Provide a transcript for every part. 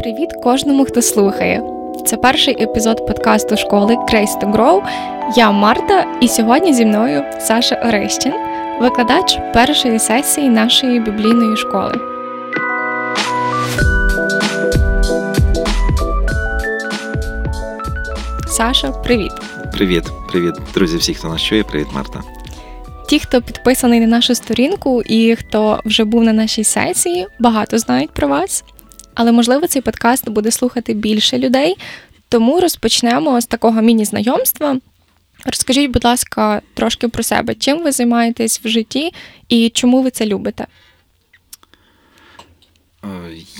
Привіт кожному, хто слухає. Це перший епізод подкасту школи Grace to Grow. Я Марта, і сьогодні зі мною Саша Орещин, викладач першої сесії нашої біблійної школи. Саша, привіт. Привіт, привіт, друзі, всі, хто нас чує. Привіт, Марта. Ті, хто підписаний на нашу сторінку і хто вже був на нашій сесії, багато знають про вас. Але можливо цей подкаст буде слухати більше людей. Тому розпочнемо з такого міні-знайомства. Розкажіть, будь ласка, трошки про себе, чим ви займаєтесь в житті і чому ви це любите? Е,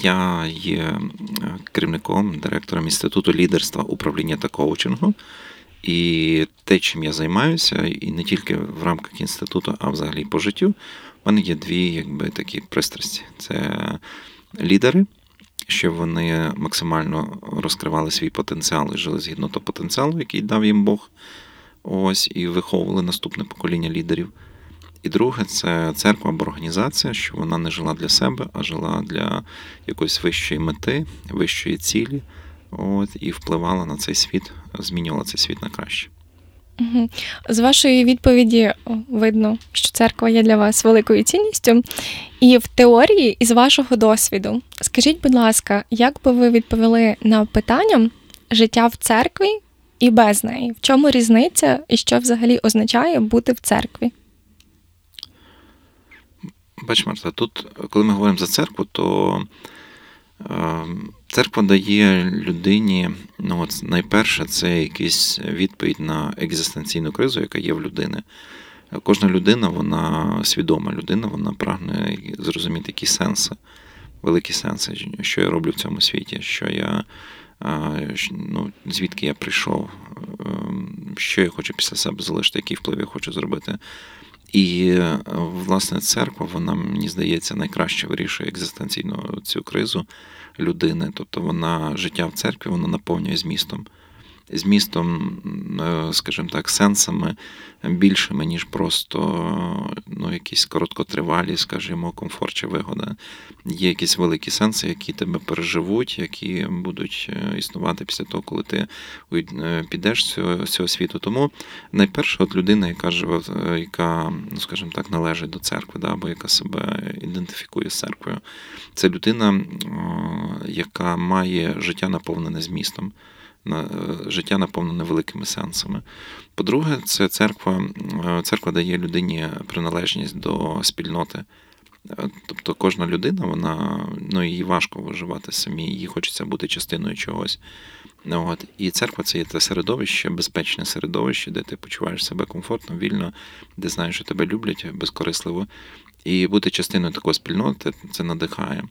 я є е, керівником, директором Інституту лідерства, управління та коучингу. І те, чим я займаюся, і не тільки в рамках інституту, а взагалі по життю, в мене є дві якби, такі пристрасті: це лідери, щоб вони максимально розкривали свій потенціал і жили згідно того потенціалу, який дав їм Бог. Ось, і виховували наступне покоління лідерів. І друге, це церква або організація, що вона не жила для себе, а жила для якоїсь вищої мети, вищої цілі, от, і впливала на цей світ, змінювала цей світ на краще. З вашої відповіді видно, що церква є для вас великою цінністю. І в теорії, і з вашого досвіду, скажіть, будь ласка, як би ви відповіли на питання життя в церкві і без неї? В чому різниця і що взагалі означає бути в церкві? Бач, Марта, тут, коли ми говоримо за церкву, то Церква дає людині, ну от найперше, це якийсь відповідь на екзистенційну кризу, яка є в людини. Кожна людина, вона свідома людина, вона прагне зрозуміти якісь сенси, великі сенси, що я роблю в цьому світі, що я, ну, звідки я прийшов, ем, що я хочу після себе залишити, який вплив я хочу зробити. І, власне, церква, вона, мені здається, найкраще вирішує екзистенційну цю кризу людини. Тобто вона життя в церкві воно наповнює змістом. Змістом, е, скажімо так, сенсами більшими, ніж просто ну, якісь короткотривалі, скажімо, комфорт чи вигода. Є якісь великі сенси, які тебе переживуть, які будуть е, існувати після того, коли ти е, підеш з цього, цього світу. Тому найперше, от людина, яка живе, яка, ну скажімо так, належить до церкви, да, або яка себе ідентифікує з церквою, це людина, яка має життя наповнене змістом. Е, життя наповнене великими сенсами. По-друге, це церква, е, церква дає людині приналежність до спільноти. Е, тобто кожна людина, вона ну їй важко виживати самі, їй хочеться бути частиною чогось. От. І церква це є те середовище, безпечне середовище, де ти почуваєш себе комфортно, вільно, де знаєш, що тебе люблять безкорисливо. І бути частиною такої спільноти це надихає.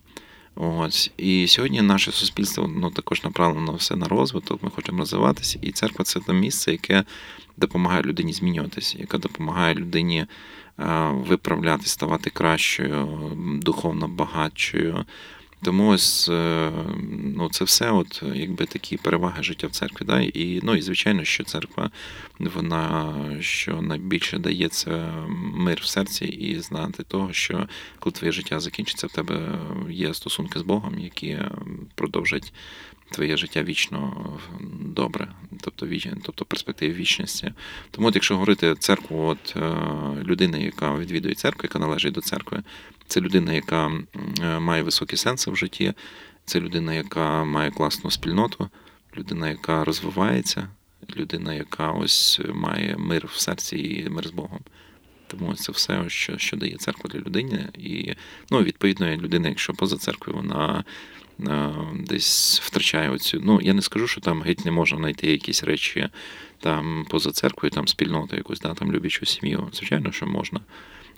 Ось і сьогодні наше суспільство ну, також направлено все на розвиток. Ми хочемо розвиватися, і церква це те місце, яке допомагає людині змінюватися, яке допомагає людині виправляти, ставати кращою, духовно багатшою. Тому ось е, ну, це все, от якби такі переваги життя в церкві. Да? І ну, і звичайно, що церква, вона що найбільше дає це мир в серці, і знати того, що коли твоє життя закінчиться, в тебе є стосунки з Богом, які продовжать твоє життя вічно добре, тобто тобто перспективи вічності. Тому, от, якщо говорити церкву, от е, людина, яка відвідує церкву, яка належить до церкви, це людина, яка е, має високі сенси в житті, це людина, яка має класну спільноту, людина, яка розвивається, людина, яка ось має мир в серці і мир з Богом. Тому це все, що що дає церква для людини. І ну, відповідно, людина, якщо поза церквою, вона десь втрачає оцю. Ну, я не скажу, що там геть не можна знайти якісь речі там поза церквою, там спільноту якусь, да, там люблячу сім'ю. Звичайно, що можна.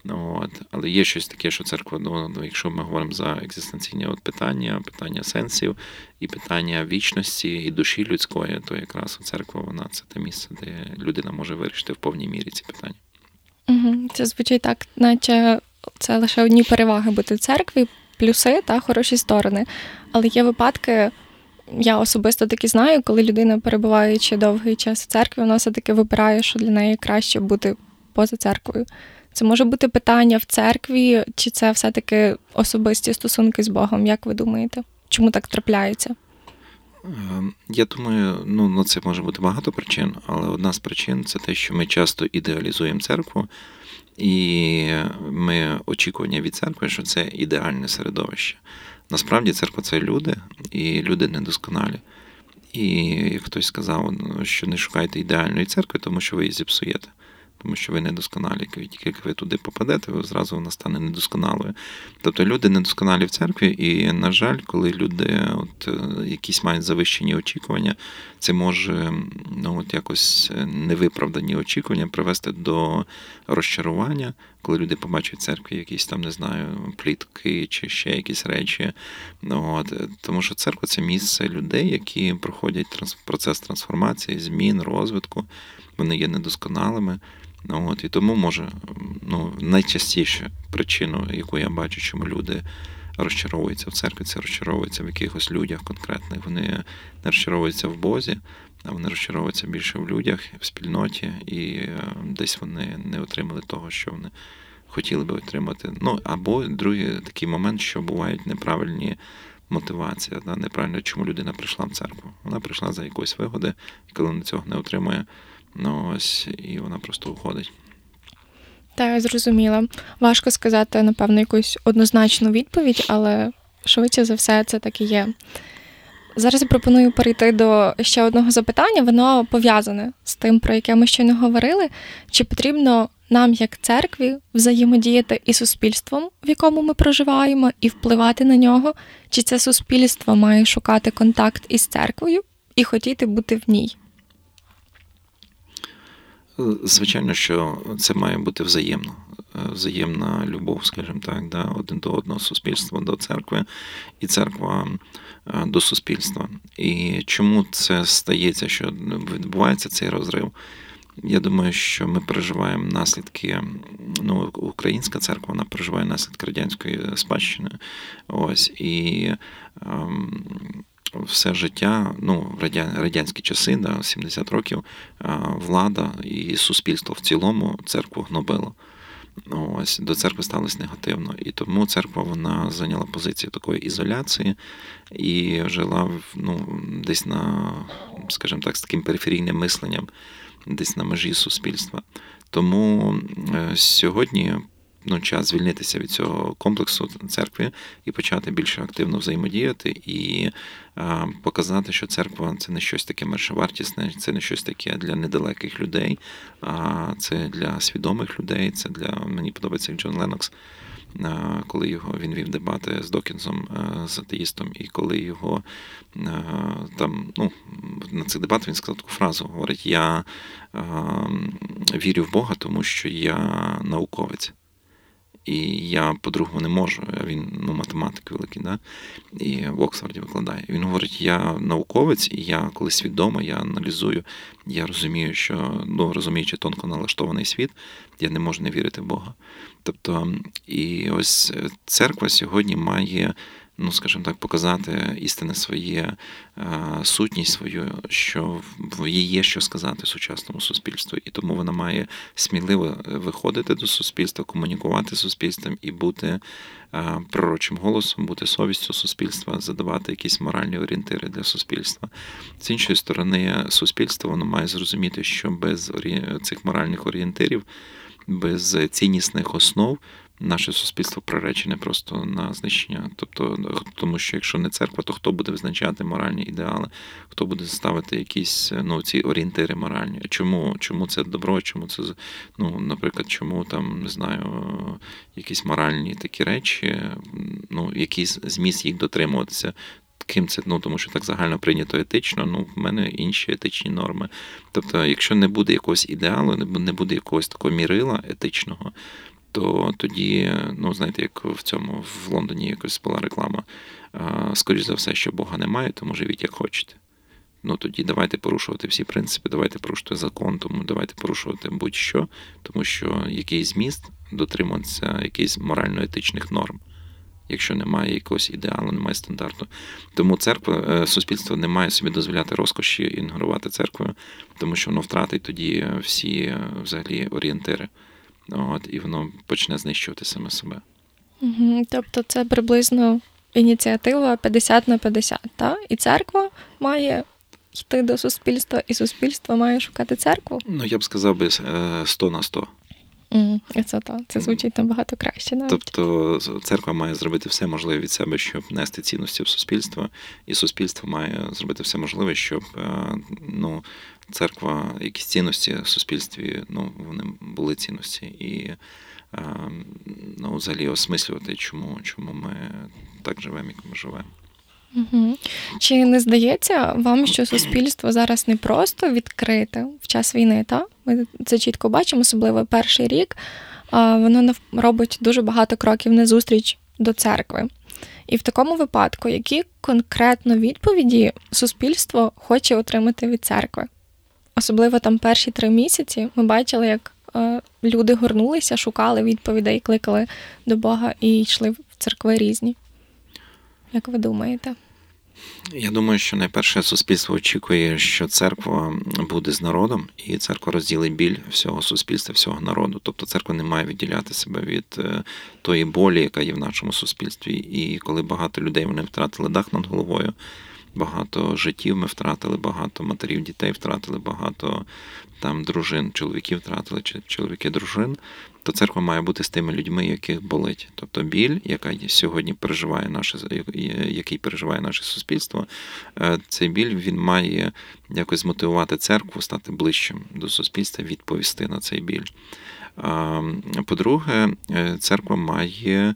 От. Але є щось таке, що церква, ну, ну, якщо ми говоримо за екзистенційні от питання, питання сенсів і питання вічності і душі людської, то якраз церква вона це те місце, де людина може вирішити в повній мірі ці питання. Це звучить так, наче це лише одні переваги бути в церкві, плюси та хороші сторони. Але є випадки. Я особисто таки знаю, коли людина, перебуваючи довгий час в церкві, вона все-таки вибирає, що для неї краще бути поза церквою. Це може бути питання в церкві, чи це все-таки особисті стосунки з Богом, як ви думаєте? чому так трапляється? Ем, я думаю, ну на це може бути багато причин, але одна з причин це те, що ми часто ідеалізуємо церкву, і ми очікування від церкви, що це ідеальне середовище. Насправді церква це люди, і люди недосконалі. І як хтось сказав, що не шукайте ідеальної церкви, тому що ви її зіпсуєте тому що ви недосконалі. Тільки ви туди попадете, ви зразу вона стане недосконалою. Тобто люди недосконалі в церкві, і, на жаль, коли люди от, е, якісь мають завищені очікування, це може ну, от якось невиправдані очікування привести до розчарування, коли люди побачать в церкві якісь там, не знаю, плітки чи ще якісь речі. Ну, от, Тому що церква це місце людей, які проходять процес трансформації, змін, розвитку. Вони є недосконалими. От, І тому може ну, найчастіше причину, яку я бачу, чому люди розчаровуються в церкві, це розчаровуються в якихось людях конкретних. Вони не розчаровуються в Бозі, а вони розчаровуються більше в людях, в спільноті, і е, десь вони не отримали того, що вони хотіли би отримати. Ну, або другий такий момент, що бувають неправильні. Мотивація, да, неправильно, чому людина прийшла в церкву. Вона прийшла за якоїсь вигоди, і коли вона цього не отримує, Ну ось і вона просто уходить. Та я зрозуміла. Важко сказати, напевно, якусь однозначну відповідь, але швидше за все це так і є. Зараз пропоную перейти до ще одного запитання. Воно пов'язане з тим, про яке ми щойно говорили. Чи потрібно нам, як церкві, взаємодіяти із суспільством, в якому ми проживаємо, і впливати на нього? Чи це суспільство має шукати контакт із церквою і хотіти бути в ній? Звичайно, що це має бути взаємно, взаємна любов, скажімо так, да, один до одного суспільства, до церкви, і церква е, до суспільства. І чому це стається, що відбувається цей розрив? Я думаю, що ми переживаємо наслідки. Ну, українська церква вона переживає наслідки радянської спадщини. Ось і. Ем, все життя, ну, радянські часи, да, 70 років, влада і суспільство в цілому церкву гнобило. Ось До церкви сталося негативно. І тому церква вона зайняла позицію такої ізоляції і жила ну, десь на, скажімо так, з таким периферійним мисленням, десь на межі суспільства. Тому е, сьогодні ну, час звільнитися від цього комплексу церкви і почати більше активно взаємодіяти і а, показати, що церква це не щось таке мершовартісне, це не щось таке для недалеких людей, а це для свідомих людей. Це для мені подобається Джон Ленокс. Коли його він вів дебати з Докінзом, з атеїстом, і коли його там ну, на цих дебатах він сказав таку фразу: говорить: Я вірю в Бога, тому що я науковець. І я по-другому не можу. Він ну, математик великий, да? і в Оксфорді викладає. Він говорить: я науковець, і я коли свідомо, я аналізую, я розумію, що ну, розуміючи тонко налаштований світ, я не можу не вірити в Бога. Тобто, і ось церква сьогодні має ну, скажімо так, показати істинне своє е, сутність свою, що в є що сказати сучасному суспільству, і тому вона має сміливо виходити до суспільства, комунікувати з суспільством і бути е, пророчим голосом, бути совістю суспільства, задавати якісь моральні орієнтири для суспільства. З іншої сторони, суспільство воно має зрозуміти, що без цих моральних орієнтирів, без ціннісних основ наше суспільство приречене просто на знищення. Тобто, тому що якщо не церква, то хто буде визначати моральні ідеали, хто буде ставити якісь ну, ці орієнтири моральні? Чому чому це добро? Чому це ну, наприклад, чому там не знаю, якісь моральні такі речі, ну якийсь зміст їх дотримуватися? Ким це, ну тому що так загально прийнято етично, ну в мене інші етичні норми. Тобто, якщо не буде якогось ідеалу, не буде якогось такого мірила етичного, то тоді, ну знаєте, як в цьому в Лондоні якось була реклама. Скоріше за все, що Бога немає, тому живіть як хочете. Ну тоді давайте порушувати всі принципи, давайте порушувати закон, тому давайте порушувати будь-що, тому що якийсь зміст дотримуватися якихось морально-етичних норм, якщо немає якогось ідеалу, немає стандарту. Тому церква, е, суспільство не має собі дозволяти розкоші ігнорувати церквою, тому що воно втратить тоді всі е, взагалі орієнтири. От, І воно почне знищувати саме себе. Угу, Тобто це приблизно ініціатива 50 на 50, та? і церква має йти до суспільства, і суспільство має шукати церкву. Ну, я б сказав би 100 на 100. Це то, це звучить набагато краще. навіть. Тобто церква має зробити все можливе від себе, щоб нести цінності в суспільство, і суспільство має зробити все можливе, щоб ну, церква, якісь цінності в суспільстві, ну, вони були цінності. І ну, взагалі осмислювати, чому, чому ми так живемо, як ми живемо. Угу. Чи не здається вам, що суспільство зараз не просто відкрите в час війни? Та? Ми це чітко бачимо, особливо перший рік. Воно робить дуже багато кроків на зустріч до церкви. І в такому випадку, які конкретно відповіді суспільство хоче отримати від церкви? Особливо там перші три місяці ми бачили, як люди горнулися, шукали відповідей, кликали до Бога і йшли в церкви різні. Як ви думаєте? Я думаю, що найперше суспільство очікує, що церква буде з народом, і церква розділить біль всього суспільства, всього народу. Тобто церква не має відділяти себе від е, тої болі, яка є в нашому суспільстві. І коли багато людей вони втратили дах над головою, багато життів ми втратили, багато матерів, дітей втратили, багато там дружин, чоловіків втратили, чи чоловіки дружин то церква має бути з тими людьми, яких болить. Тобто біль, яка сьогодні переживає наше, який переживає наше суспільство, е, цей біль він має якось змотивувати церкву, стати ближчим до суспільства, відповісти на цей біль. По-друге, е, церква має,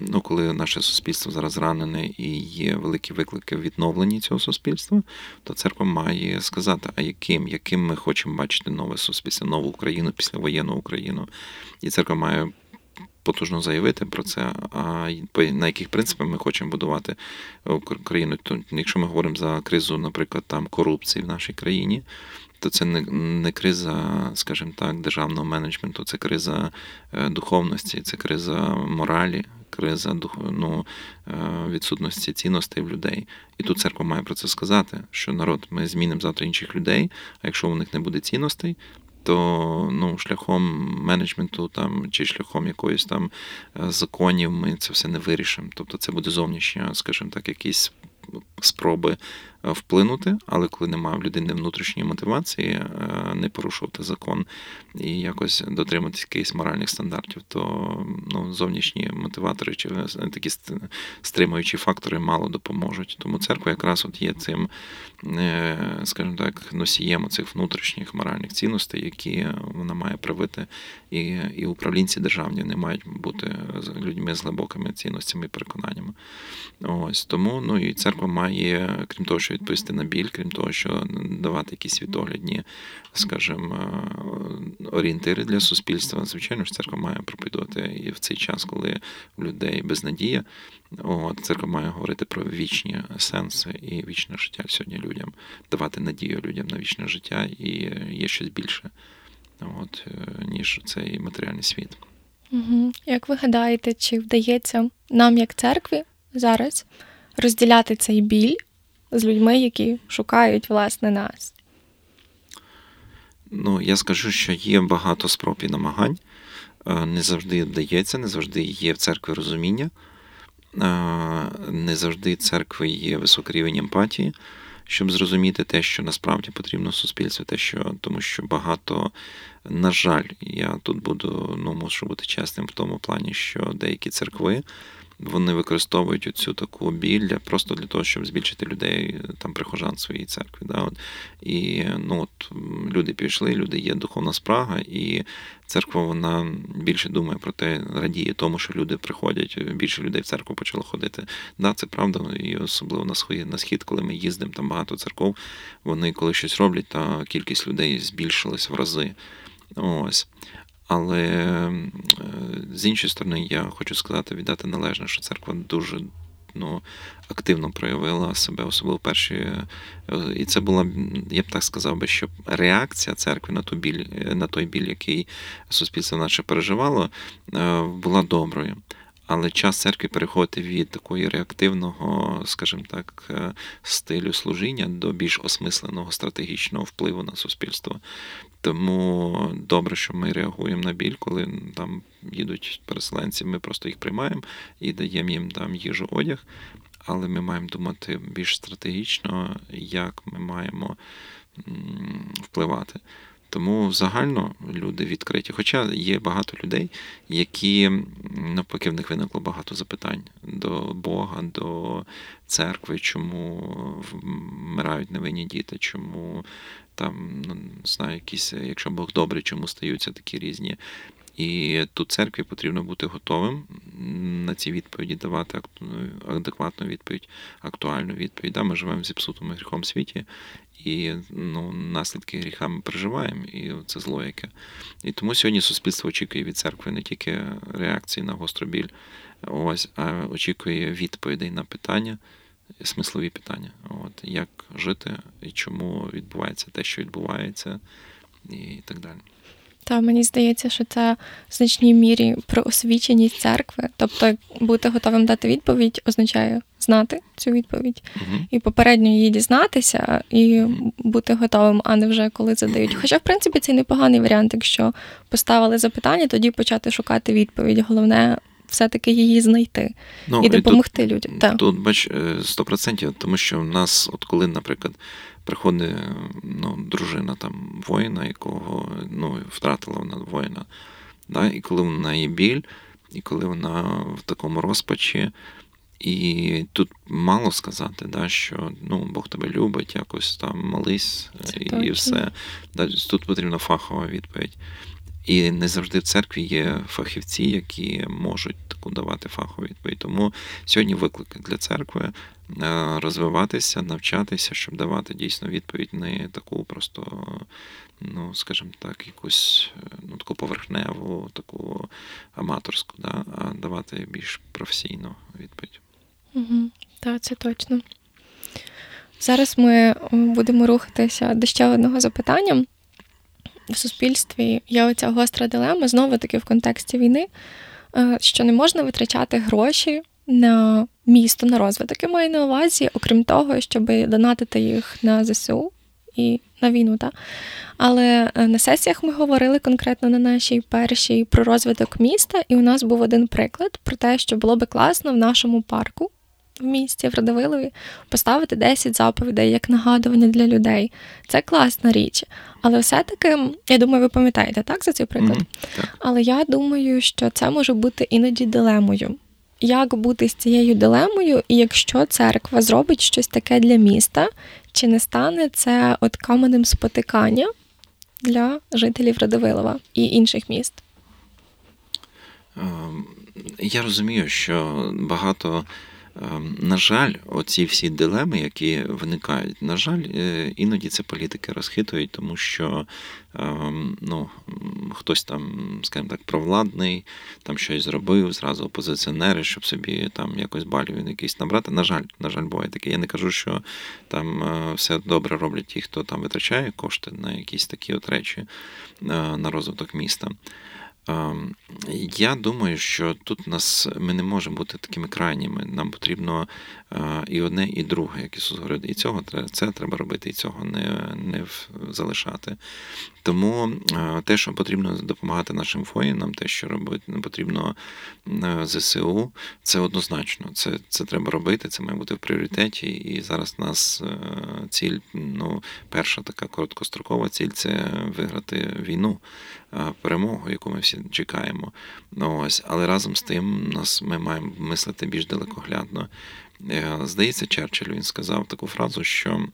ну, коли наше суспільство зараз зранене і є великі виклики в відновленні цього суспільства, то церква має сказати, а яким, яким ми хочемо бачити нове суспільство, нову Україну після воєнну Україну. І церква має. Потужно заявити про це, а на яких принципах ми хочемо будувати Україну. То якщо ми говоримо за кризу, наприклад, там корупції в нашій країні, то це не не криза, скажімо так, державного менеджменту, це криза е, духовності, це криза моралі, криза ну, е, відсутності цінностей в людей. І тут церква має про це сказати, що народ ми змінимо завтра інших людей, а якщо у них не буде цінностей. То ну, шляхом менеджменту там чи шляхом якоїсь там е, законів ми це все не вирішимо. Тобто це буде зовнішня, скажімо так, якісь спроби вплинути, але коли немає в людини внутрішньої мотивації, е, не порушувати закон і якось дотриматись якихось моральних стандартів, то ну, зовнішні мотиватори чи е, такі стримуючі фактори мало допоможуть. Тому церква якраз от є цим, скажімо так, носієм цих внутрішніх моральних цінностей, які вона має привити, і і управлінці державні не мають бути людьми з глибокими цінностями і переконаннями. Ось тому ну і церква має, крім того, що відповісти на біль, крім того, що давати якісь світоглядні, скажімо, орієнтири для суспільства. Звичайно ж, церква має проповідувати і в цей час, коли у людей безнадія. От, Церква має говорити про вічні сенси і вічне життя сьогодні людям, давати надію людям на вічне життя, і є щось більше, от, ніж цей матеріальний світ. Як ви гадаєте, чи вдається нам, як церкві, зараз розділяти цей біль з людьми, які шукають власне нас? Ну, я скажу, що є багато спроб і намагань. Е, не завжди вдається, не завжди є в церкві розуміння, е, не завжди церкви є високий рівень емпатії, щоб зрозуміти те, що насправді потрібно суспільству, те, що тому що багато, на жаль, я тут буду, ну, мушу бути чесним в тому плані, що деякі церкви вони використовують цю таку біль просто для того, щоб збільшити людей, там прихожан своїй церкві. Да? От. І ну, от, люди пішли, люди є духовна спрага, і церква вона більше думає про те, радіє тому, що люди приходять, більше людей в церкву почало ходити. Да, це правда, і особливо на схід, на схід, коли ми їздимо, там багато церков, вони коли щось роблять, та кількість людей збільшилась в рази. Ось. Але е, з іншої сторони, я хочу сказати, віддати належне, що церква дуже ну, активно проявила себе, особливо перші. Е, і це була, я б так сказав би, що реакція церкви на ту біль, на той біль, який суспільство наше переживало, е, була доброю. Але час церкви переходить від такої реактивного, скажімо так, е, стилю служіння до більш осмисленого стратегічного впливу на суспільство. Тому добре, що ми реагуємо на біль, коли там їдуть переселенці, ми просто їх приймаємо і даємо їм там їжу одяг. Але ми маємо думати більш стратегічно, як ми маємо впливати. Тому загально люди відкриті. Хоча є багато людей, які навпаки в них виникло багато запитань до Бога, до церкви, чому вмирають невинні діти, чому там ну, знаю, якісь, якщо Бог добрий, чому стаються такі різні. І тут церкві потрібно бути готовим на ці відповіді, давати адекватну відповідь, актуальну відповідь. Да, Ми живемо в зіпсутому гріхом світі, і ну, наслідки гріха ми переживаємо, і це зло яке. І тому сьогодні суспільство очікує від церкви не тільки реакції на гостробіль, ось, а очікує відповідей на питання, смислові питання. От, Як жити і чому відбувається те, що відбувається, і так далі. Та мені здається, що це в значній мірі про освіченість церкви. Тобто, бути готовим дати відповідь означає знати цю відповідь uh і попередньо її дізнатися, і бути готовим, а не вже коли задають. Хоча, в принципі, це непоганий варіант, якщо поставили запитання, тоді почати шукати відповідь. Головне. Все-таки її знайти ну, і допомогти тут, людям. Тут, бач, 100%, тому що в нас, от коли, наприклад, приходить ну, дружина там воїна, якого ну, втратила вона воїна. Да? І коли вона є біль, і коли вона в такому розпачі, і тут мало сказати, да, що ну, Бог тебе любить, якось там молись Це і точно. все. Тут потрібна фахова відповідь. І не завжди в церкві є фахівці, які можуть таку давати фахову відповідь. Тому сьогодні виклик для церкви е, розвиватися, навчатися, щоб давати дійсно відповідь не таку просто, ну скажімо так, якусь ну, таку поверхневу, таку аматорську, да, а давати більш професійну відповідь. Угу, Так, це точно. Зараз ми будемо рухатися до ще одного запитання в суспільстві є оця гостра дилема, знову таки в контексті війни, е, що не можна витрачати гроші на місто, на розвиток. Я маю на увазі, окрім того, щоб донатити їх на ЗСУ і на війну. Та? Але е, на сесіях ми говорили конкретно на нашій першій про розвиток міста, і у нас був один приклад про те, що було би класно в нашому парку в місті в Радовилові поставити 10 заповідей як нагадування для людей. Це класна річ. Але все-таки, я думаю, ви пам'ятаєте так за цей приклад? Mm-hmm. Але я думаю, що це може бути іноді дилемою. Як бути з цією дилемою, і якщо церква зробить щось таке для міста, чи не стане це от каменем спотикання для жителів Радовилова і інших міст? Ем, я розумію, що багато на жаль, оці всі дилеми, які виникають, на жаль, е, іноді це політики розхитують, тому що ем, ну, хтось там, скажімо так, провладний, там щось зробив, зразу опозиціонери, щоб собі там якось балів якийсь набрати. На жаль, на жаль, буває таке. Я не кажу, що там е, все добре роблять ті, хто там витрачає кошти на якісь такі от речі е, на розвиток міста. Ем, я думаю, що тут нас ми не можемо бути такими крайніми. Нам потрібно е, і одне, і друге, як Ісус говорить. І цього це треба робити, і цього не не залишати. Тому е, те, що потрібно допомагати нашим воїнам, те, що робити не потрібно е, ЗСУ, це однозначно. Це це треба робити, це має бути в пріоритеті. І зараз у нас ціль, ну, перша така короткострокова ціль це виграти війну, перемогу, яку ми всі чекаємо. Ось. Але разом з тим нас ми маємо мислити більш далекоглядно. Е, здається, Черчилль він сказав таку фразу, що.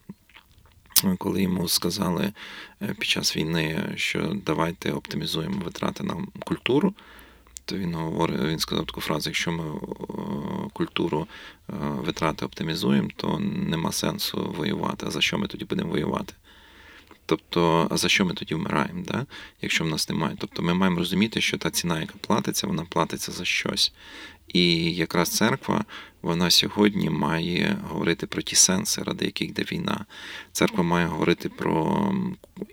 Коли йому сказали е, під час війни, що давайте оптимізуємо витрати на культуру, то він говорив, він сказав таку фразу: якщо ми культуру е, витрати оптимізуємо, то нема сенсу воювати. А за що ми тоді будемо воювати? Тобто, а за що ми тоді вмираємо, да? якщо в нас немає? Тобто ми маємо розуміти, що та ціна, яка платиться, вона платиться за щось. І якраз церква вона сьогодні має говорити про ті сенси, ради яких йде війна. Церква має говорити про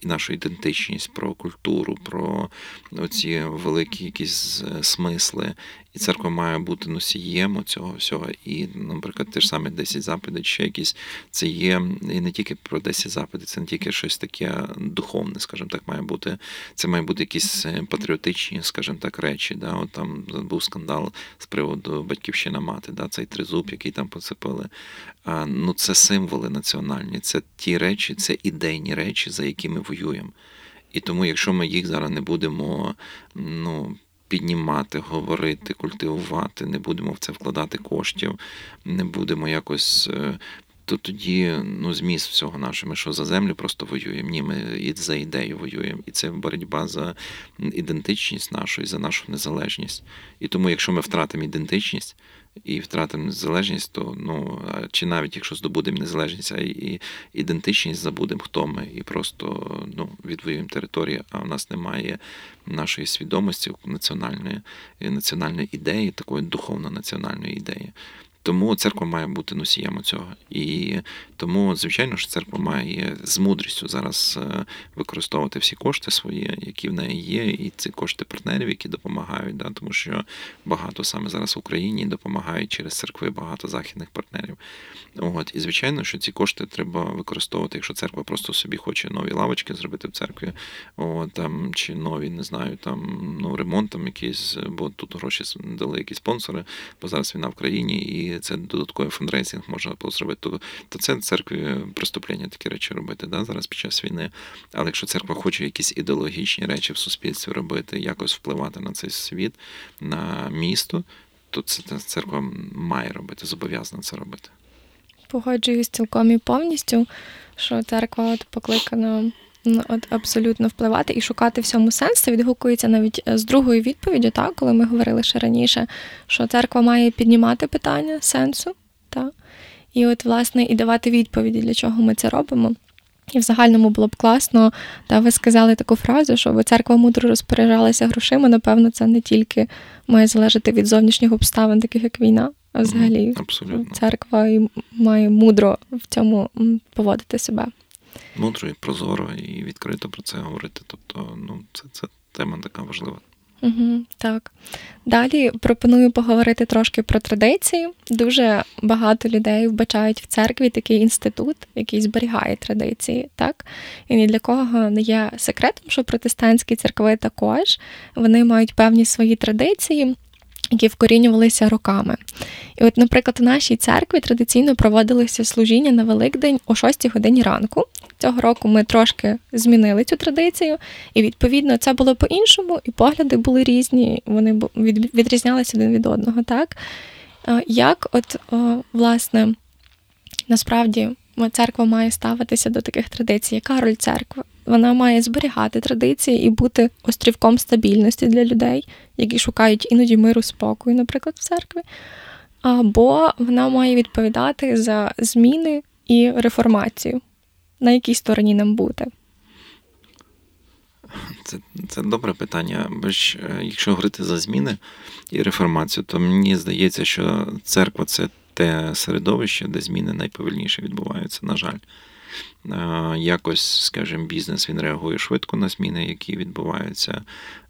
нашу ідентичність, про культуру, про оці великі якісь е, смисли. І церква має бути носієм цього всього. І, наприклад, ті ж самі 10 заповідей, чи якісь це є і не тільки про 10 заповідей, це не тільки щось таке духовне, скажімо так, має бути. Це має бути якісь е, патріотичні, скажімо так, речі. Да? От Там був скандал з приводу батьківщина мати, да? цей тризуб, який там поцепили. Ну, це символи національні, це ті речі, це ідейні речі, за які ми воюємо. І тому, якщо ми їх зараз не будемо, ну піднімати, говорити, культивувати, не будемо в це вкладати коштів, не будемо якось. Е, то тоді ну, зміст всього нашого. Ми що за землю просто воюємо? Ні, ми і за ідею воюємо. І це боротьба за ідентичність нашу і за нашу незалежність. І тому, якщо ми втратимо ідентичність, і втратимо незалежність, то ну чи навіть якщо здобудемо незалежність, а і ідентичність забудемо, хто ми, і просто ну, відвоюємо територію, а в нас немає нашої свідомості національної національної ідеї, такої духовно-національної ідеї. Тому церква має бути носієм цього. І тому, звичайно, що церква має з мудрістю зараз е, використовувати всі кошти свої, які в неї є, і ці кошти партнерів, які допомагають. Да? Тому що багато саме зараз в Україні допомагають через церкви багато західних партнерів. От І звичайно, що ці кошти треба використовувати, якщо церква просто собі хоче нові лавочки зробити в церкві, от, там, чи нові, не знаю, там ну, ремонт там якийсь, бо тут гроші дали якісь спонсори, бо зараз війна в країні. і це додатковий фандрейсинг можна було зробити, то, то це церкві преступлення такі речі робити да, зараз під час війни. Але якщо церква хоче якісь ідеологічні речі в суспільстві робити, якось впливати на цей світ, на місто, то це церква має робити, зобов'язана це робити. Погоджуюсь цілком і повністю, що церква от покликана Ну, от абсолютно впливати і шукати всьому сенс. Це відгукується навіть е, з другою відповіддю, так, коли ми говорили ще раніше, що церква має піднімати питання сенсу, так, і от, власне, і давати відповіді, для чого ми це робимо. І в загальному було б класно, та ви сказали таку фразу, що церква мудро розпоряджалася грошима. Напевно, це не тільки має залежати від зовнішніх обставин, таких як війна, а взагалі Абсолютно. церква має мудро в цьому поводити себе мудро і прозоро і відкрито про це говорити. Тобто, ну, це, це тема така важлива. Угу, Так. Далі пропоную поговорити трошки про традиції. Дуже багато людей вбачають в церкві такий інститут, який зберігає традиції, так? І ні для кого не є секретом, що протестантські церкви також вони мають певні свої традиції, які вкорінювалися роками. І, от, наприклад, у нашій церкві традиційно проводилися служіння на Великдень о 6 годині ранку. Цього року ми трошки змінили цю традицію, і відповідно це було по-іншому, і погляди були різні, вони відрізнялися один від одного. Так? Як, от, власне, насправді церква має ставитися до таких традицій? Яка роль церкви? Вона має зберігати традиції і бути острівком стабільності для людей, які шукають іноді миру спокою, наприклад, в церкві. Або вона має відповідати за зміни і реформацію. На якій стороні нам бути? Це це добре питання. Бо ж, е, якщо говорити за зміни і реформацію, то мені здається, що церква це те середовище, де зміни найповільніше відбуваються, на жаль. Якось, скажімо, бізнес він реагує швидко на зміни, які відбуваються.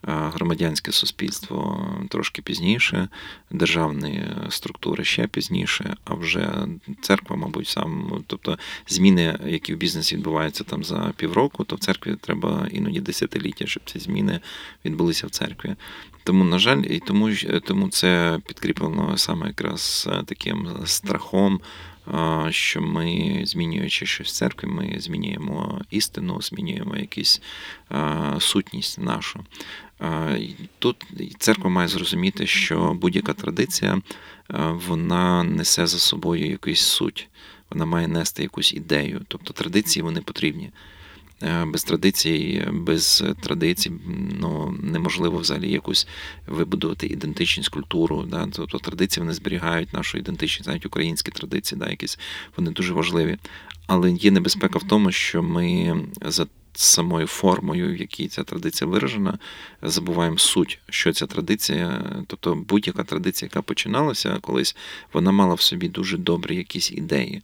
Громадянське суспільство трошки пізніше, державні структури ще пізніше, а вже церква, мабуть, сам. Тобто зміни, які в бізнесі відбуваються там за півроку, то в церкві треба іноді десятиліття, щоб ці зміни відбулися в церкві. Тому, на жаль, і тому тому це підкріплено саме якраз таким страхом що ми, змінюючи щось в церкві, ми змінюємо істину, змінюємо якусь сутність нашу. Тут церква має зрозуміти, що будь-яка традиція вона несе за собою якусь суть, вона має нести якусь ідею. Тобто традиції вони потрібні. Е, без традицій, без традицій ну, неможливо взагалі якусь вибудувати ідентичність, культуру. Да? Тобто традиції вони зберігають нашу ідентичність, навіть українські традиції, да, якісь вони дуже важливі. Але є небезпека в тому, що ми за самою формою, в якій ця традиція виражена, забуваємо суть, що ця традиція, тобто будь-яка традиція, яка починалася колись, вона мала в собі дуже добрі якісь ідеї.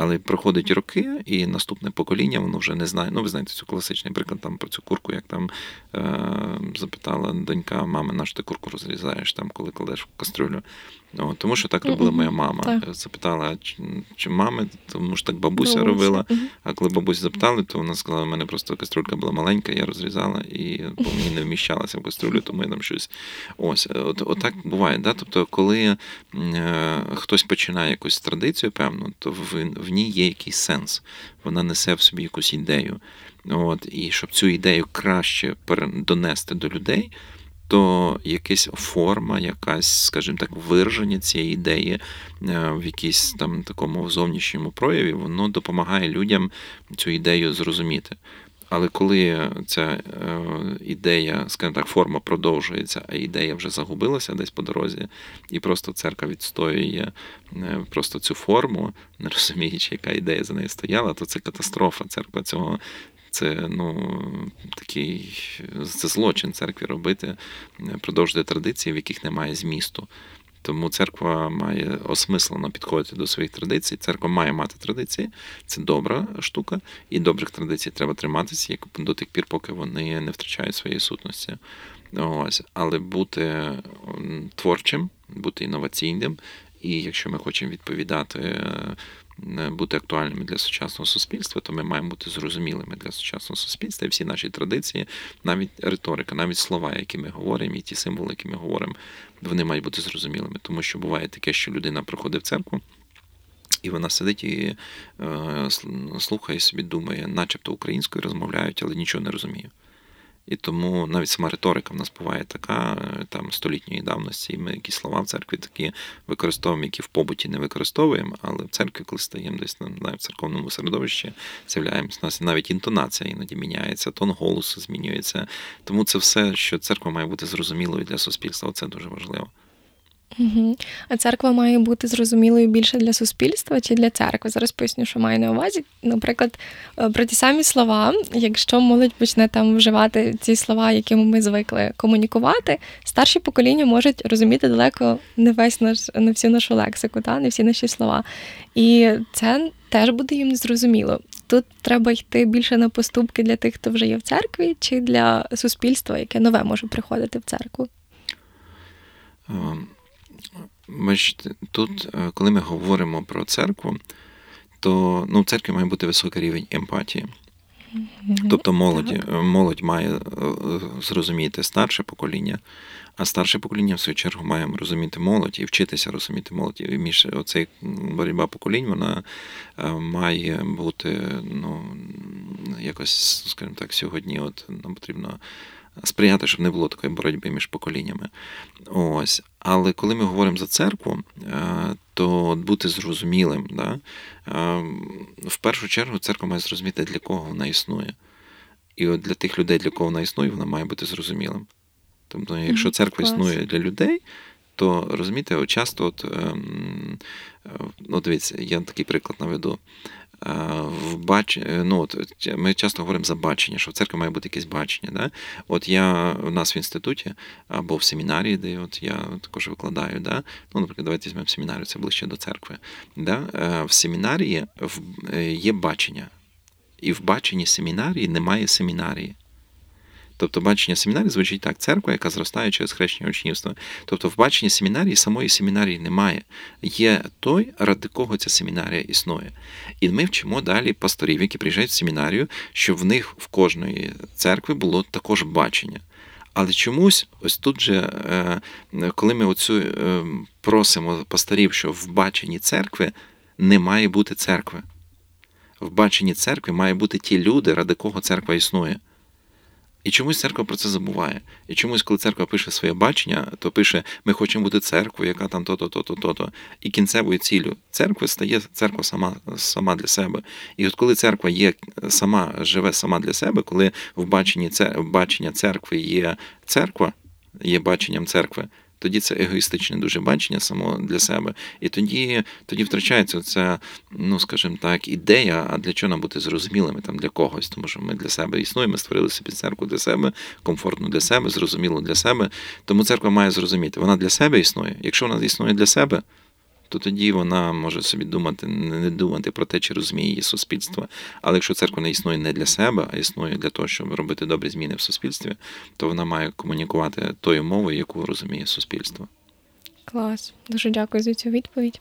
Але проходять роки, і наступне покоління воно вже не знає. Ну, ви знаєте, цю класичний приклад там про цю курку, як там е, запитала донька, мами, наш ти курку розрізаєш, там, коли кладеш в кастрюлю. О, тому що так робила моя мама. Так. Запитала, чи, чи мами, тому що так бабуся, бабуся. робила. А коли бабусь запитали, то вона сказала, у мене просто кастрюлька була маленька, я розрізала, і бо мені не вміщалася в кастрюлю, тому я там щось. Ось, от, от так буває. Да? Тобто, коли е, хтось починає якусь традицію, певно, то в, в ній є якийсь сенс. Вона несе в собі якусь ідею. От, І щоб цю ідею краще донести до людей то якась форма, якась, скажімо так, вираження цієї ідеї е, в якійсь там такому зовнішньому прояві, воно допомагає людям цю ідею зрозуміти. Але коли ця е, ідея, скажімо так, форма продовжується, а ідея вже загубилася десь по дорозі, і просто церква відстоює е, просто цю форму, не розуміючи, яка ідея за нею стояла, то це катастрофа. Церква цього це ну, такий це злочин церкві робити, продовжувати традиції, в яких немає змісту. Тому церква має осмислено підходити до своїх традицій. Церква має мати традиції, це добра штука, і добрих традицій треба триматися як до тих пір, поки вони не втрачають своєї сутності. Ось, але бути творчим, бути інноваційним, і якщо ми хочемо відповідати бути актуальними для сучасного суспільства, то ми маємо бути зрозумілими для сучасного суспільства. І всі наші традиції, навіть риторика, навіть слова, які ми говоримо, і ті символи, які ми говоримо, вони мають бути зрозумілими. Тому що буває таке, що людина приходить в церкву. І вона сидить і е, слухає собі, думає, начебто українською розмовляють, але нічого не розуміє. І тому навіть сама риторика в нас буває така там столітньої давності, і ми якісь слова в церкві такі використовуємо, які в побуті не використовуємо, але в церкві, коли стаємо десь на в церковному середовищі, з'являємося, нас навіть інтонація іноді міняється, тон голосу змінюється. Тому це все, що церква має бути зрозумілою для суспільства, це дуже важливо. Угу. А церква має бути зрозумілою більше для суспільства чи для церкви? Зараз поясню, що маю на увазі. Наприклад, е, про ті самі слова, якщо молодь почне там вживати ці слова, якими ми звикли комунікувати, старші покоління можуть розуміти далеко не весь наш не всю нашу лексику, та не всі наші слова. І це теж буде їм незрозуміло. Тут треба йти більше на поступки для тих, хто вже є в церкві, чи для суспільства, яке нове може приходити в церкву. Ем, Бачите, тут, е, коли ми говоримо про церкву, то ну, в церкві має бути високий рівень емпатії. Тобто молоді, е, молодь має е, зрозуміти старше покоління, а старше покоління, в свою чергу, має розуміти молодь і вчитися розуміти молодь. І між оцей боротьба поколінь вона має бути ну, якось, скажімо так, сьогодні от нам потрібно сприяти, щоб не було такої боротьби між поколіннями. Ось. Але коли ми говоримо за церкву, е, то бути зрозумілим. Да? Е, в першу чергу церква має зрозуміти, для кого вона існує. І от для тих людей, для кого вона існує, вона має бути зрозумілим. Тобто, якщо церква існує для людей, то розумієте, от часто, от, ем, е, ну, дивіться, я такий приклад наведу в бач... ну, от, Ми часто говоримо за бачення, що в церкві має бути якесь бачення. Да? От я у нас в інституті або в семінарії, де от я також викладаю, да? ну, наприклад, давайте візьмемо семінарію, це ближче до церкви. Да? Е, в семінарії е, є бачення. І в баченні семінарії немає семінарії. Тобто бачення семінарії звучить так: церква, яка зростає через хрещення учнівства. Тобто, в баченні семінарії самої семінарії немає. Є той, ради кого ця семінарія існує. І ми вчимо далі пасторів, які приїжджають в семінарію, щоб в них в кожної церкви було також бачення. Але чомусь, ось тут же, е, коли ми оцю е, просимо пасторів, що в баченні церкви не має бути церкви. В баченні церкви має бути ті люди, ради кого церква існує. І чомусь церква про це забуває. І чомусь, коли церква пише своє бачення, то пише: ми хочемо бути церквою, яка там то-то, то-то, то-то. І кінцевою ціллю церкви стає церква сама сама для себе. І от коли церква є сама, живе сама для себе, коли в баченні в бачення церкви є церква, є баченням церкви, тоді це егоїстичне дуже бачення само для себе. І тоді тоді втрачається ця, ну скажімо так, ідея, а для чого нам бути зрозумілими там для когось, тому що ми для себе існуємо, ми створили собі церкву для себе, комфортно для себе, зрозуміло для себе. Тому церква має зрозуміти, вона для себе існує. Якщо вона існує для себе то тоді вона може собі думати, не думати про те, чи розуміє її суспільство. Але якщо церква не існує не для себе, а існує для того, щоб робити добрі зміни в суспільстві, то вона має комунікувати тою мовою, яку розуміє суспільство. Клас, дуже дякую за цю відповідь.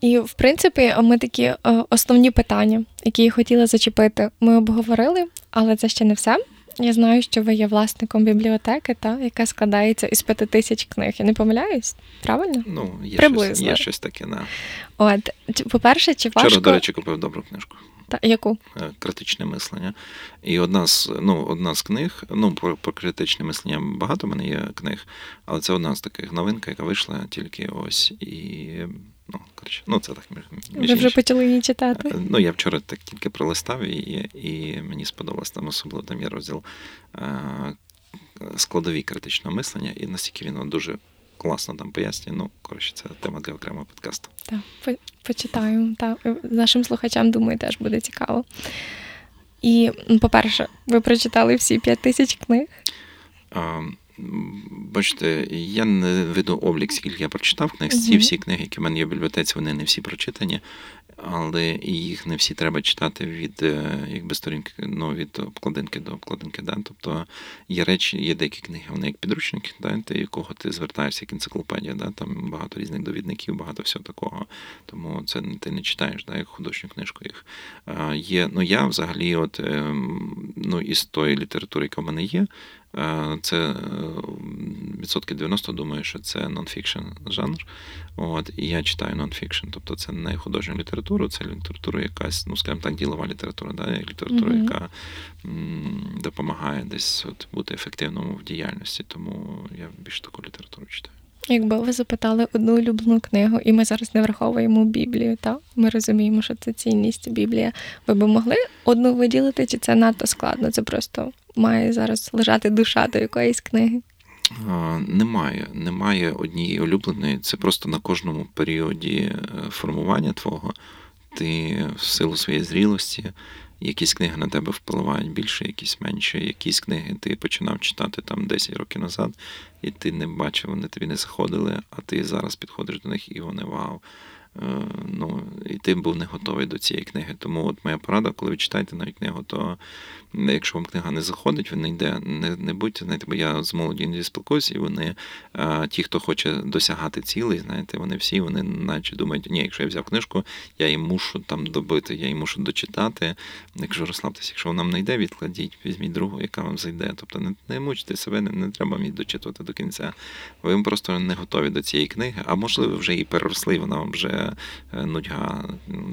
І, в принципі, ми такі е, основні питання, які я хотіла зачепити, ми обговорили, але це ще не все. Я знаю, що ви є власником бібліотеки, та, яка складається із п'яти тисяч книг. Я не помиляюсь? Правильно? Ну, є Приблизно. щось є щось таке, да. От, по-перше, чи важко... Вчора, до речі, купив добру книжку. Та, яку? Е, критичне мислення. І одна з ну, одна з книг, ну, про, про критичне мислення багато в мене є книг, але це одна з таких новинка, яка вийшла тільки ось. І Ну, коротше, ну це так між Ви вже почали її читати? Е, ну, я вчора так тільки пролистав її, і мені сподобалось там особливо там є розділ е, складові критичного мислення, і настільки він дуже класно там пояснює. Ну, коротше, це тема для окремого подкасту. Так, по- почитаю. Так, нашим слухачам, думаю, теж буде цікаво. І, по-перше, ви прочитали всі п'ять тисяч книг? Бачите, я не веду облік, скільки я прочитав книг. Ці всі книги, які в мене є в бібліотеці, вони не всі прочитані, але їх не всі треба читати від е, якби сторінки, ну, від обкладинки до обкладинки. Да? Тобто є речі, є деякі книги, вони як підручники, да? до якого ти звертаєшся як енциклопедія, да? там багато різних довідників, багато всього такого. Тому це ти не читаєш, да? як художню книжку їх. Є, ну Я взагалі, от, ем, ну, із тої літератури, яка в мене є. Е, це відсотки 90 думаю, що це нонфікшн жанр. От, І я читаю нонфікшн, тобто це не художню літературу, це література якась, ну, скажімо так, ділова література, да? література, mm-hmm. яка м, допомагає десь от, бути ефективному в діяльності. Тому я більше таку літературу читаю. Якби ви запитали одну улюблену книгу, і ми зараз не враховуємо Біблію, так? ми розуміємо, що це цінність Біблія. Ви б могли одну виділити, чи це надто складно? Це просто має зараз лежати душа до якоїсь книги? Немає, немає однієї улюбленої. Це просто на кожному періоді е, формування твого. Ти в силу своєї зрілості Якісь книги на тебе впливають більше, якісь менше. Якісь книги ти починав читати там 10 років назад, і ти не бачив, вони тобі не заходили, а ти зараз підходиш до них і вони вау. Е, ну, і ти був не готовий до цієї книги. Тому от моя порада, коли ви читаєте навіть книгу, то якщо вам книга не заходить, ви не йде, не не будьте, знаєте, бо я з молоді не спілкуюся, і вони, а, ті, хто хоче досягати цілей, знаєте, вони всі вони наче думають, ні, якщо я взяв книжку, я її мушу там добити, я її мушу дочитати. Якщо розслабтеся, якщо вона не йде, відкладіть, візьміть другу, яка вам зайде. Тобто не, не мучте себе, не, не треба мені дочитувати до кінця. Ви просто не готові до цієї книги, а можливо, вже її переросли, вона вам вже е, нудьга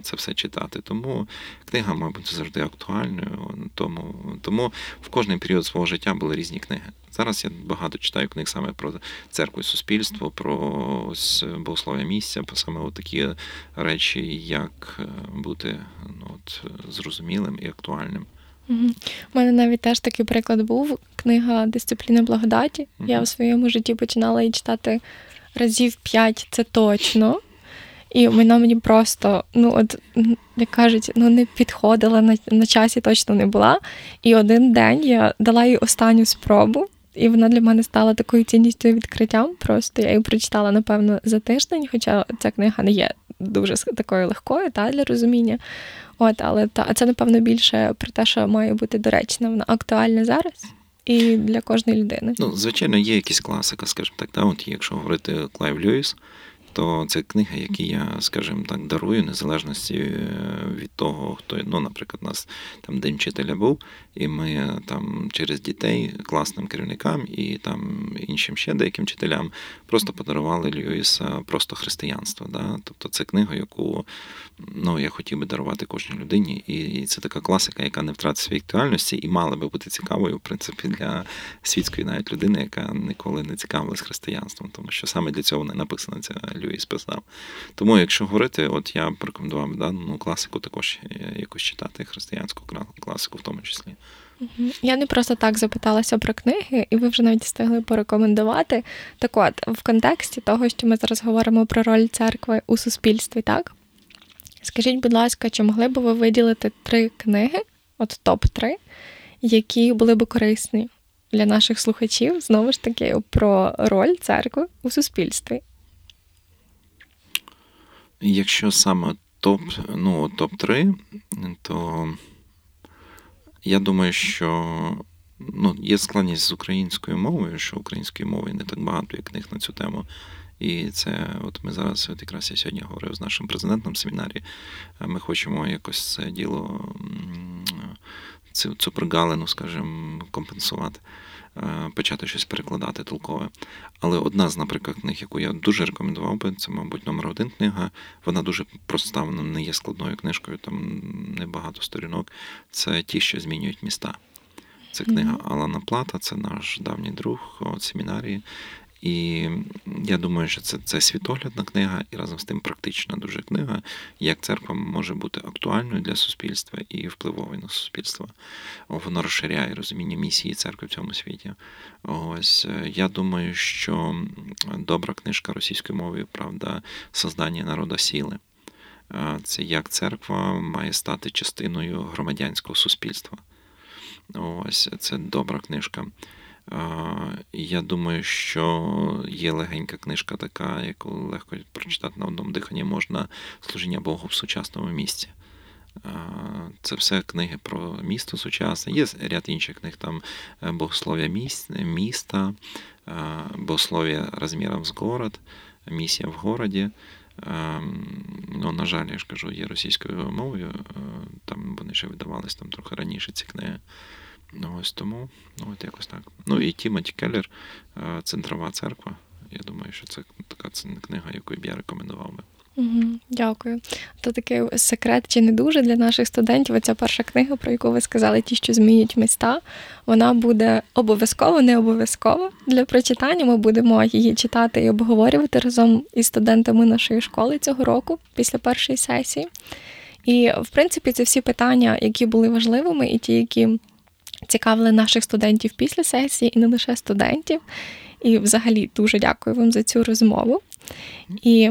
це все читати. Тому книга, мабуть, завжди актуальною. Тому тому в кожний період свого життя були різні книги. Зараз я багато читаю книг саме про церкву і суспільство, про ось богослов'я місця, про саме такі речі, як е, бути ну, от, зрозумілим і актуальним. У мене навіть теж такий приклад був. Книга Дисципліна благодаті. Угу. Я в своєму житті починала її читати разів п'ять, це точно. І вона мені просто, ну от як кажуть, ну не підходила на, на часі, точно не була. І один день я дала їй останню спробу, і вона для мене стала такою цінністю і відкриттям. Просто я її прочитала, напевно, за тиждень, хоча ця книга не є дуже такою легкою та, для розуміння. От, але та, це, напевно, більше про те, що має бути доречна, вона актуальна зараз. І для кожної людини. Ну, звичайно, є якісь класика, скажімо так. Та, от Якщо говорити Клайв Льюіс, то це книга, які я, скажімо так, дарую, незалежності е, від того, хто ну, наприклад, у нас там день вчителя був, і ми там через дітей, класним керівникам і там іншим ще деяким вчителям просто подарували Льюіса просто християнство. Да? Тобто це книга, яку ну, я хотів би дарувати кожній людині. І це така класика, яка не втратить своєї актуальності і мала би бути цікавою, в принципі, для світської навіть людини, яка ніколи не цікавилась християнством, тому що саме для цього не написана ця Льюіс писав. Тому, якщо говорити, от я б рекомендував да, ну, класику також якось читати, християнську класику в тому числі. Я не просто так запиталася про книги, і ви вже навіть встигли порекомендувати. Так от, в контексті того, що ми зараз говоримо про роль церкви у суспільстві, так? Скажіть, будь ласка, чи могли б ви виділити три книги, от топ-3, які були б корисні для наших слухачів, знову ж таки, про роль церкви у суспільстві? Якщо саме топ, ну, топ-3, то я думаю, що ну, є складність з українською мовою, що української мови не так багато, як книг на цю тему. І це, от ми зараз, от якраз я сьогодні говорив з нашим президентом семінарі, ми хочемо якось це діло, цю, цю пригалину, скажімо, компенсувати. Е, почати щось перекладати толкове. Але одна з, наприклад, книг, яку я дуже рекомендував би, це, мабуть, номер один книга. Вона дуже проста, вона не є складною книжкою, там небагато сторінок. Це ті, що змінюють міста. Це книга Алана Плата, це наш давній друг от семінарії. І я думаю, що це це світоглядна книга і разом з тим практична дуже книга, як церква може бути актуальною для суспільства і впливовою на суспільство. Вона розширяє розуміння місії церкви в цьому світі. Ось е, я думаю, що добра книжка російською мовою, правда, создання народа сіли. Е, це як церква має стати частиною громадянського суспільства. Ось це добра книжка. Я думаю, що є легенька книжка така, яку легко прочитати на одному диханні можна служіння Богу в сучасному місці. Це все книги про місто сучасне. Є ряд інших книг, там е, богослов'я міста, богослов'я розміром з город, місія в городі. Ну, На жаль, я ж кажу, є російською мовою, е, там вони ще видавались там трохи раніше ці книги. Ось тому, ну от якось так. Ну і Тімоті Келлер, е, Центрова церква. Я думаю, що це така книга, яку б я рекомендував би. Угу, Дякую. То такий секрет чи не дуже для наших студентів. Оця перша книга, про яку ви сказали, ті, що змінюють міста, вона буде обов'язково, не обов'язково для прочитання. Ми будемо її читати і обговорювати разом із студентами нашої школи цього року після першої сесії. І, в принципі, це всі питання, які були важливими, і ті, які цікавили наших студентів після сесії, і не лише студентів. І, взагалі, дуже дякую вам за цю розмову. І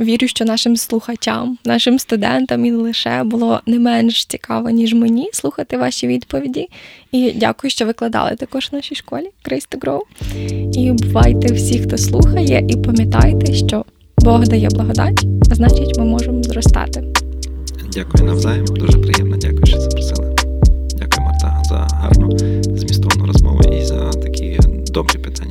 вірю, що нашим слухачам, нашим студентам і лише було не менш цікаво, ніж мені слухати ваші відповіді. І дякую, що викладали також в нашій школі to Grow. І бувайте всі, хто слухає, і пам'ятайте, що Бог дає благодать, а значить, ми можемо зростати. Дякую навзаєм. Дуже приємно. Дякую, що запросили гарно змістовну розмову і за такі добрі питання.